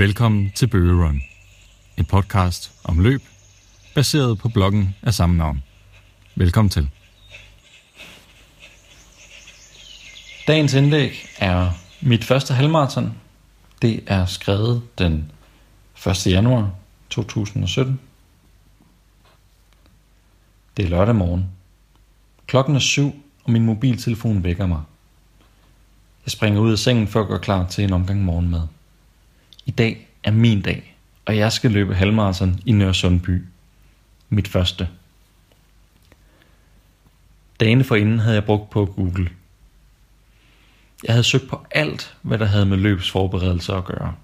Velkommen til Bøgerun, en podcast om løb, baseret på bloggen af samme navn. Velkommen til. Dagens indlæg er mit første halvmarathon. Det er skrevet den 1. januar 2017. Det er lørdag morgen. Klokken er syv, og min mobiltelefon vækker mig. Jeg springer ud af sengen for at gøre klar til en omgang morgenmad. I dag er min dag, og jeg skal løbe halvmarathon i Nørresundby. Mit første. Dagene forinden havde jeg brugt på Google. Jeg havde søgt på alt, hvad der havde med løbsforberedelser at gøre.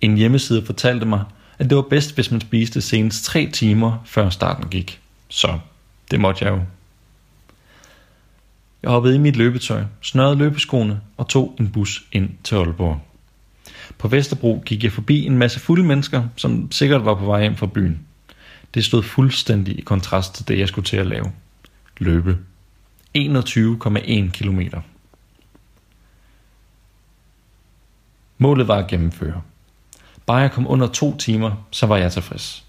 En hjemmeside fortalte mig, at det var bedst, hvis man spiste senest 3 timer før starten gik. Så det måtte jeg jo. Jeg hoppede i mit løbetøj, snørrede løbeskoene og tog en bus ind til Aalborg. På Vesterbro gik jeg forbi en masse fulde mennesker, som sikkert var på vej hjem fra byen. Det stod fuldstændig i kontrast til det, jeg skulle til at lave. Løbe. 21,1 km. Målet var at gennemføre. Bare jeg kom under to timer, så var jeg tilfreds,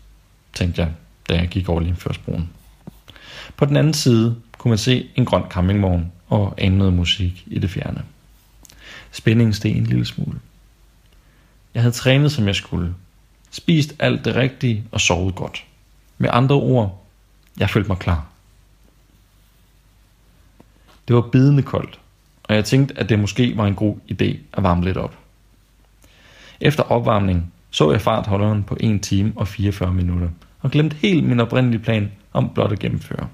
tænkte jeg, da jeg gik over Limfjordsbroen. På den anden side kunne man se en grøn campingvogn og ane noget musik i det fjerne. Spændingen steg en lille smule. Jeg havde trænet, som jeg skulle. Spist alt det rigtige og sovet godt. Med andre ord, jeg følte mig klar. Det var bidende koldt, og jeg tænkte, at det måske var en god idé at varme lidt op. Efter opvarmning så jeg fartholderen på 1 time og 44 minutter, og glemte helt min oprindelige plan om blot at gennemføre.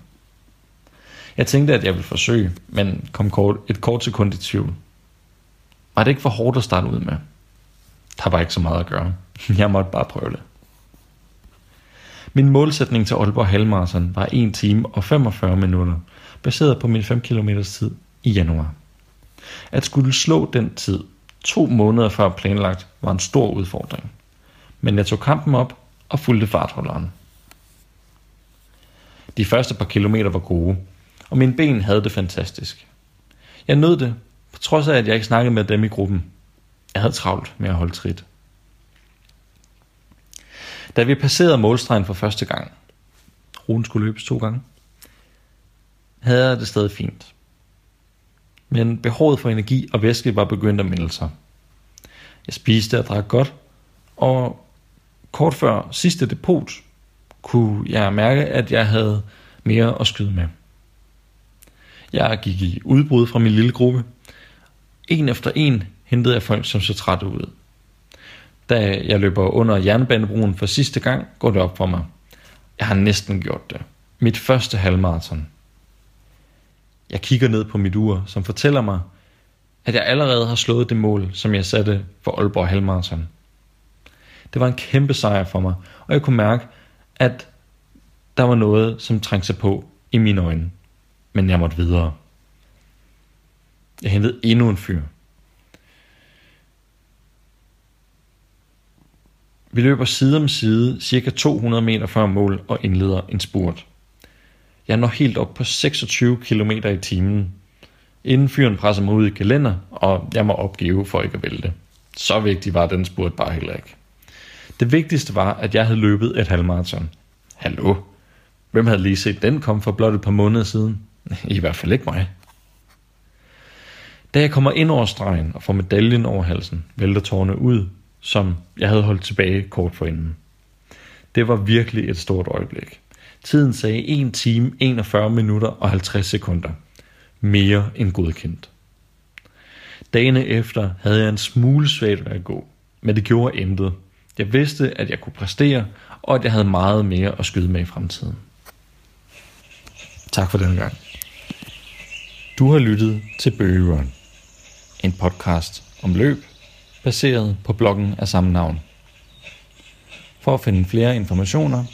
Jeg tænkte, at jeg ville forsøge, men kom kort, et kort sekund i tvivl. Var det ikke for hårdt at starte ud med? Der var ikke så meget at gøre. Jeg måtte bare prøve det. Min målsætning til Aalborg Halmarathon var 1 time og 45 minutter, baseret på min 5 km tid i januar. At skulle slå den tid to måneder før planlagt var en stor udfordring. Men jeg tog kampen op og fulgte fartholderen. De første par kilometer var gode, og mine ben havde det fantastisk. Jeg nød det, på trods af at jeg ikke snakkede med dem i gruppen. Jeg havde travlt med at holde trit. Da vi passerede målstregen for første gang, ruten skulle løbes to gange, havde jeg det stadig fint. Men behovet for energi og væske var begyndt at melde sig. Jeg spiste og drak godt, og kort før sidste depot kunne jeg mærke, at jeg havde mere at skyde med. Jeg gik i udbrud fra min lille gruppe. En efter en hentede jeg folk, som så trætte ud. Da jeg løber under jernbanebroen for sidste gang, går det op for mig. Jeg har næsten gjort det. Mit første halvmarathon. Jeg kigger ned på mit ur, som fortæller mig, at jeg allerede har slået det mål, som jeg satte for Aalborg Halvmarathon. Det var en kæmpe sejr for mig, og jeg kunne mærke, at der var noget, som trængte sig på i mine øjne. Men jeg måtte videre. Jeg hentede endnu en fyr. Vi løber side om side cirka 200 meter før mål og indleder en spurt. Jeg når helt op på 26 km i timen. Inden fyren presser mig ud i kalender, og jeg må opgive for ikke at vælte. Så vigtig var den spurt bare heller ikke. Det vigtigste var, at jeg havde løbet et halvmarathon. Hallo? Hvem havde lige set den komme for blot et par måneder siden? I hvert fald ikke mig. Da jeg kommer ind over stregen og får medaljen over halsen, vælter tårne ud, som jeg havde holdt tilbage kort forinden. Det var virkelig et stort øjeblik. Tiden sagde 1 time, 41 minutter og 50 sekunder. Mere end godkendt. Dagene efter havde jeg en smule svært ved at gå, men det gjorde intet. Jeg vidste, at jeg kunne præstere, og at jeg havde meget mere at skyde med i fremtiden. Tak for den gang. Du har lyttet til Bøge Run, en podcast om løb, baseret på bloggen af samme navn. For at finde flere informationer,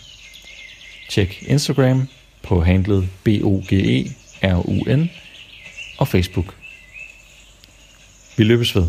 tjek Instagram på handlet BOGERUN og Facebook. Vi løbes ved.